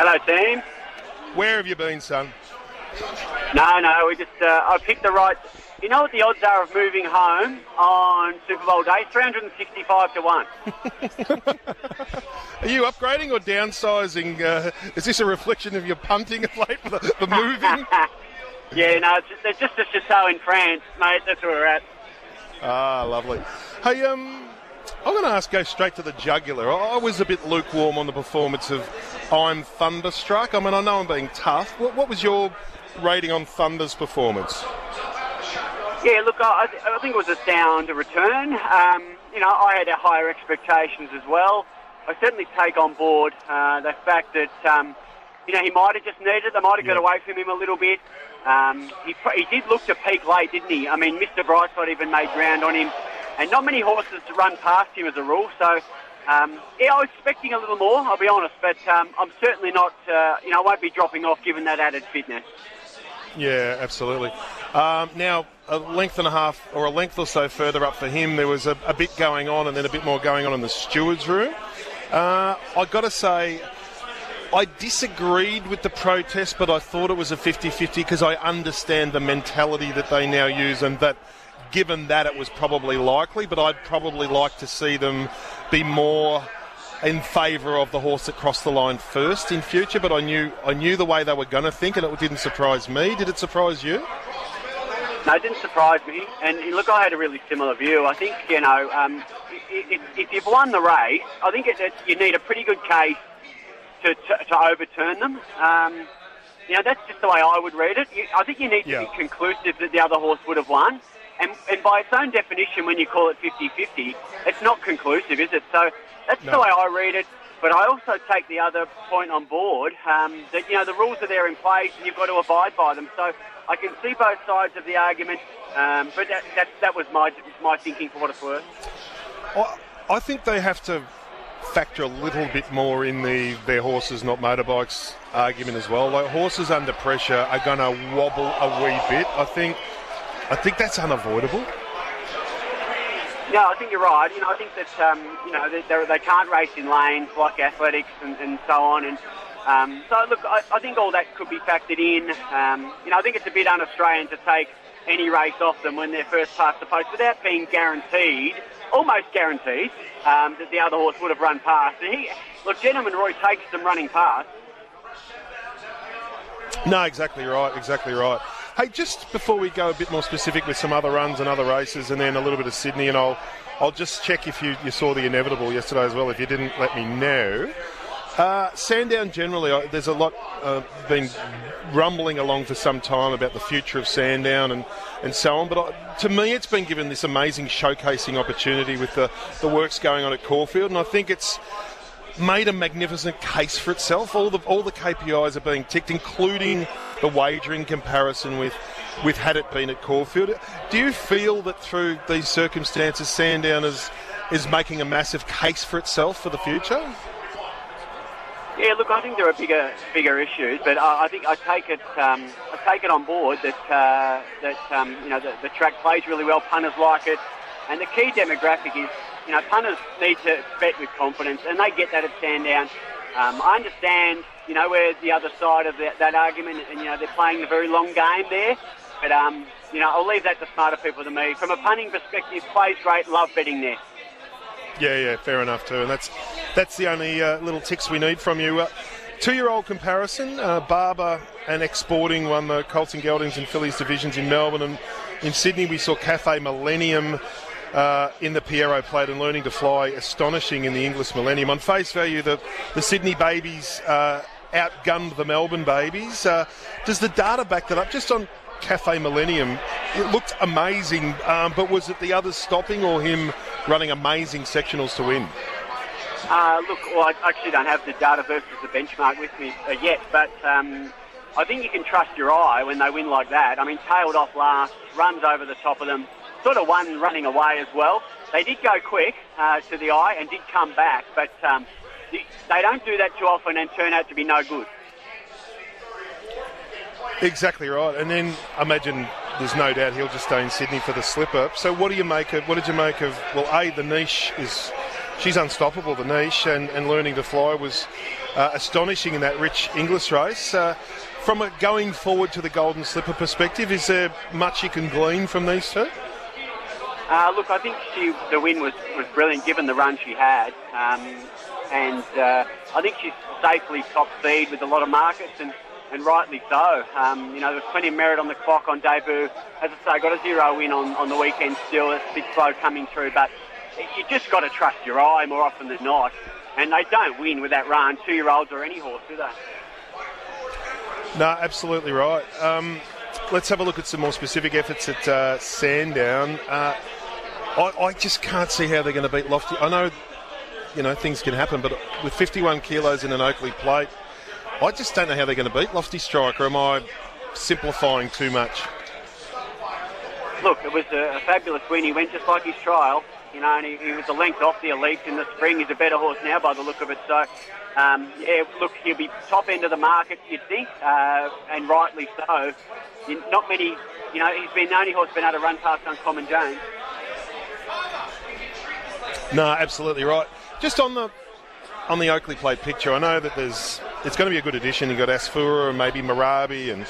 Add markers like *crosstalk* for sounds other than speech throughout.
Hello, team. Where have you been, son? No, no, we just uh, I picked the right. You know what the odds are of moving home on Super Bowl day? 365 to 1. *laughs* Are you upgrading or downsizing? Uh, is this a reflection of your punting *laughs* of late, the, the moving? *laughs* yeah, no, it's just, it's just a chateau in France, mate. That's where we're at. Ah, lovely. Hey, um, I'm going to ask, go straight to the jugular. I was a bit lukewarm on the performance of I'm Thunderstruck. I mean, I know I'm being tough. What, what was your rating on Thunder's performance? Yeah, look, I, I think it was a sound return. Um, you know, I had higher expectations as well. I certainly take on board uh, the fact that, um, you know, he might have just needed it. They might have Yeah. got away from him a little bit. Um, he, he did look to peak late, didn't he? I mean, Mr. Brightside even made ground on him. And not many horses to run past him as a rule. So, um, yeah, I was expecting a little more, I'll be honest. But um, I'm certainly not, uh, you know, I won't be dropping off given that added fitness. Yeah, absolutely. Um, now, a length and a half or a length or so further up for him, there was a, a bit going on and then a bit more going on in the steward's room. Uh, i got to say, I disagreed with the protest, but I thought it was a 50 50 because I understand the mentality that they now use and that given that it was probably likely, but I'd probably like to see them be more in favour of the horse that crossed the line first in future. But I knew I knew the way they were going to think, and it didn't surprise me. Did it surprise you? No, it didn't surprise me. And look, I had a really similar view. I think, you know, um, if, if you've won the race, I think it, it, you need a pretty good case to, to, to overturn them. Um, you know, that's just the way I would read it. You, I think you need to Yeah. be conclusive that the other horse would have won. And, and by its own definition, when you call it 50-50, it's not conclusive, is it? So that's No. the way I read it. But I also take the other point on board um, that you know the rules are there in place and you've got to abide by them. So I can see both sides of the argument, um, but that, that that was my my thinking for what it's worth. I, I think they have to factor a little bit more in the they're horses, not motorbikes argument as well. Like horses under pressure are going to wobble a wee bit. I think, I think that's unavoidable. No, I think you're right. You know, I think that um, you know they, they can't race in lanes like athletics and, and so on. And um, so, look, I, I think all that could be factored in. Um, you know, I think it's a bit un-Australian to take any race off them when they're first past the post without being guaranteed, almost guaranteed, um, that the other horse would have run past. And he, look, Gentleman Roy takes them running past. No, exactly right, exactly right. Hey, just before we go a bit more specific with some other runs and other races, and then a little bit of Sydney, and I'll I'll just check if you, you saw the inevitable yesterday as well. If you didn't, let me know. Uh, Sandown generally, I- there's a lot uh, been rumbling along for some time about the future of Sandown and, and so on. But I, to me, it's been given this amazing showcasing opportunity with the, the works going on at Caulfield, and I think it's made a magnificent case for itself. All the all the KPIs are being ticked, including the wagering comparison with with had it been at Caulfield. Do you feel that through these circumstances, Sandown is is making a massive case for itself for the future? Yeah, look, I think there are bigger bigger issues, but I, I think I take it um, I take it on board that uh, that um, you know the, the track plays really well. Punters like it, and the key demographic is you know punters need to bet with confidence, and they get that at Sandown. Um, I understand you know where the other side of that, that argument, and you know they're playing the very long game there, but um, you know I'll leave that to smarter people than me. From a punting perspective, plays great, love betting there. Yeah, yeah, fair enough too. And that's that's the only uh, little ticks we need from you. Uh, two-year-old comparison: uh, Barber and Exporting won the Colts and Geldings and Fillies divisions in Melbourne, and in Sydney we saw Cafe Millennium. Uh, in the Pierro plate and learning to fly, astonishing in the Inglis Millennium. On face value, the, the Sydney babies uh, outgunned the Melbourne babies. Uh, does the data back that up? Just on Cafe Millennium, it looked amazing, um, but was it the others stopping or him running amazing sectionals to win? Uh, look, well, I actually don't have the data versus the benchmark with me uh, yet, but um, I think you can trust your eye when they win like that. I mean, tailed off last, runs over the top of them, sort of one running away as well. They did go quick uh, to the eye and did come back, but um, they don't do that too often and turn out to be no good. Exactly right. And then I imagine there's no doubt he'll just stay in Sydney for the slipper. So what do you make of? What did you make of? Well, a the niche is she's unstoppable. The niche and, and learning to fly was uh, astonishing in that rich Inglis race. Uh, from a going forward to the Golden Slipper perspective, is there much you can glean from these two? Uh, look, I think she, the win was, was brilliant given the run she had. Um, and uh, I think she's safely top speed with a lot of markets and, and rightly so. Um, you know, there was plenty of merit on the clock on debut. As I say, got a zero win on, on the weekend still. It's a bit slow coming through, but you just got to trust your eye more often than not. And they don't win with that run, two-year-olds or any horse, do they? No, absolutely right. Um, let's have a look at some more specific efforts at uh, Sandown. Uh, I, I, just can't see how they're going to beat Lofty. I know, you know, things can happen, but with 51 kilos in an Oakleigh plate, I just don't know how they're going to beat Lofty Striker. Am I simplifying too much? Look, it was a, a fabulous win. He went just like his trial you know, and he, he was a length off the elite in the spring. He's a better horse now by the look of it. So, um, yeah, look, he'll be top end of the market, you'd think, uh, and rightly so. Not many, you know, he's been the only horse been able to run past Uncommon James. No, absolutely right. Just on the on the Oakleigh Plate picture, I know that there's it's going to be a good addition. You've got Asfoora and maybe Marabi and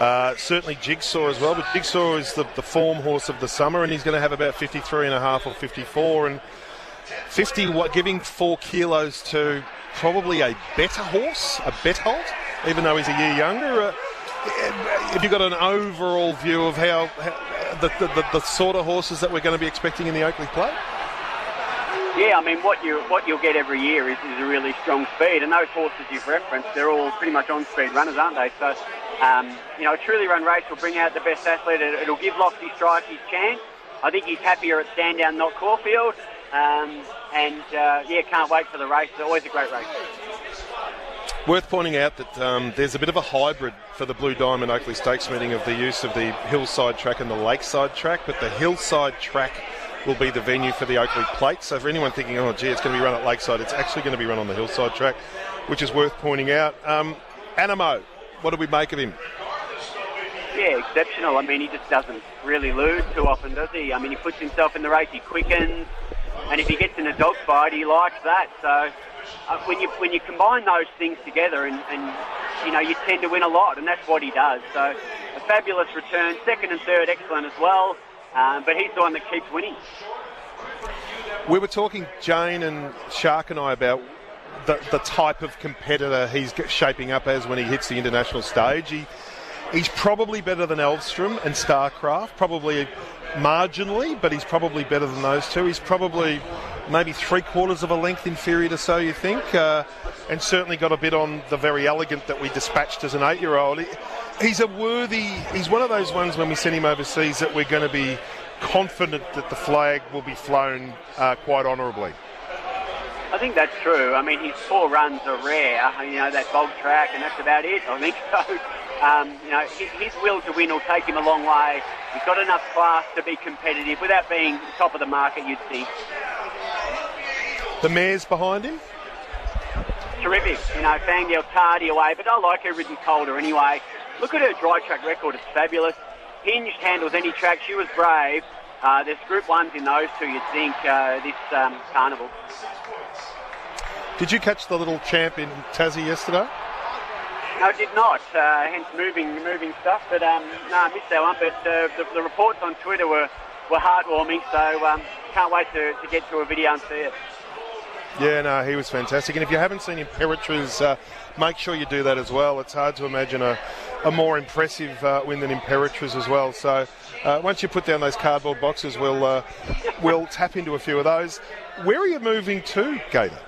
uh, certainly Jigsaw as well, but Jigsaw is the, the form horse of the summer, and he's going to have about 53 and a half or 54, and 50 what giving four kilos to probably a better horse, a Betholt, even though he's a year younger. Uh, have you got an overall view of how, how the, the, the, sort of horses that we're going to be expecting in the Oakleigh Plate? Yeah, I mean, what you what you'll get every year is, is a really strong speed, and those horses you've referenced, they're all pretty much on-speed runners, aren't they? So um, you know, a truly run race will bring out the best athlete. It'll give Lofty Strike his chance. I think he's happier at Sandown, not Caulfield. Um, and uh, yeah, can't wait for the race. It's always a great race. Worth pointing out that um, there's a bit of a hybrid for the Blue Diamond Oakleigh Stakes meeting of the use of the hillside track and the lakeside track, but the hillside track will be the venue for the Oakleigh Plate. So for anyone thinking, oh gee, it's going to be run at Lakeside, it's actually going to be run on the hillside track, which is worth pointing out. Um, Anamoe, what do we make of him? Yeah, exceptional. I mean, he just doesn't really lose too often, does he? I mean, he puts himself in the race, he quickens, and if he gets in a dogfight, he likes that. So uh, when you when you combine those things together, and, and you know, you tend to win a lot, and that's what he does. So a fabulous return, second and third, excellent as well. Um, but he's the one that keeps winning. We were talking, Jane and Shark and I, about the, the type of competitor he's shaping up as when he hits the international stage. He, he's probably better than Elvstrom and Starcraft, probably marginally, but he's probably better than those two. He's probably maybe three quarters of a length inferior to So You Think, uh, and certainly got a bit on the Verry Elleegant that we dispatched as an eight year old. He, he's a worthy, he's one of those ones when we send him overseas that we're going to be confident that the flag will be flown uh, quite honourably. I think that's true. I mean, his four runs are rare. You know, that bog track, and that's about it. I think *laughs* so. Um, you know, his, his, will to win will take him a long way. He's got enough class to be competitive without being top of the market, you'd think. The mares behind him? Terrific. You know, Fangirl tardy away, but I like her ridden colder anyway. Look at her dry track record. It's fabulous. Hinged handles any track. She was brave. Uh, there's Group 1s in those two, you'd think, uh, this um, carnival. Did you catch the little champ in Tassie yesterday? No, I did not. Uh, hence moving moving stuff. But um, no, I missed that one. But uh, the, the, reports on Twitter were, were heartwarming. So um, can't wait to, to get to a video and see it. Yeah, no, he was fantastic. And if you haven't seen Imperatriz, uh, make sure you do that as well. It's hard to imagine a, a more impressive uh, win than Imperatriz as well. So uh, once you put down those cardboard boxes, we'll uh, we'll tap into a few of those. Where are you moving to, Gator?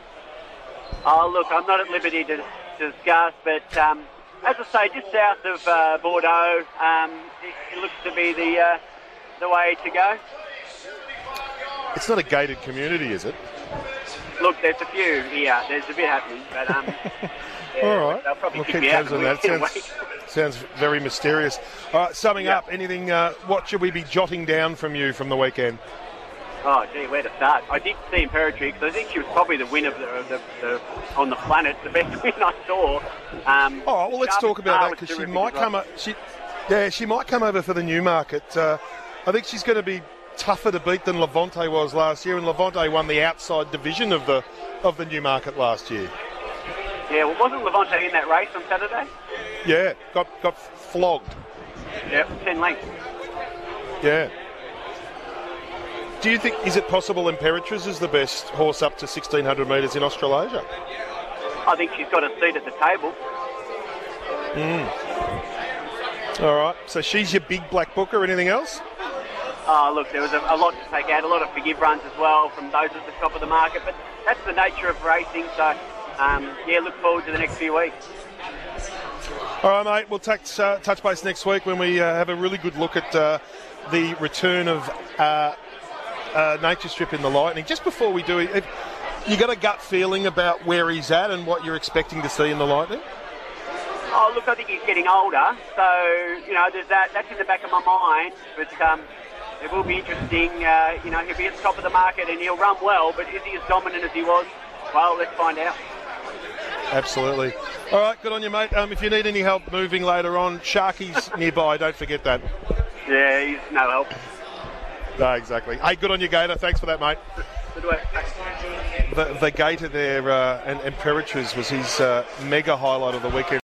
Oh, look, I'm not at liberty to, to discuss, but um, as I say, just south of uh, Bordeaux, um, it, it, looks to be the uh, the way to go. It's not a gated community, is it? Look, there's a few here. There's a bit happening, but um, *laughs* all right. They'll probably we'll keep tabs on that. Sounds, sounds very mysterious. All right, summing up, anything? Uh, what should we be jotting down from you from the weekend? Oh, gee, where to start? I did see Imperatriz. I think she was probably the winner of the, the, the, on the planet, the best *laughs* win I saw. Um, oh, well, let's talk about that because she might come. Up, she, yeah, she might come over for the Newmarket. Uh, I think she's going to be tougher to beat than Levante was last year, and Levante won the outside division of the of the Newmarket last year. Yeah, well, wasn't Levante in that race on Saturday? Yeah, got got flogged. Yep, 10 lengths. Yeah. Do you think is it possible Imperatriz is the best horse up to 1600 metres in Australasia? I think she's got a seat at the table. Hmm. All right. So she's your big black book or anything else? Oh, look, there was a, a lot to take out, a lot of forgive runs as well from those at the top of the market, but that's the nature of racing, so um, yeah, look forward to the next few weeks. All right, mate. We'll touch, uh, touch base next week when we uh, have a really good look at uh, the return of uh, uh, Nature Strip in the Lightning. Just before we do it, you got a gut feeling about where he's at and what you're expecting to see in the Lightning? Oh, look, I think he's getting older, so you know, there's that. That's in the back of my mind, but um, it will be interesting. Uh, you know, he'll be at the top of the market and he'll run well, but is he as dominant as he was? Well, let's find out. Absolutely. All right, good on you, mate. Um, if you need any help moving later on, Sharky's *laughs* nearby. Don't forget that. Yeah, he's no help. No, exactly. Hey, good on you, Gator. Thanks for that, mate. Good work. The, the Gator there uh, and Imperatriz was his uh, mega highlight of the weekend.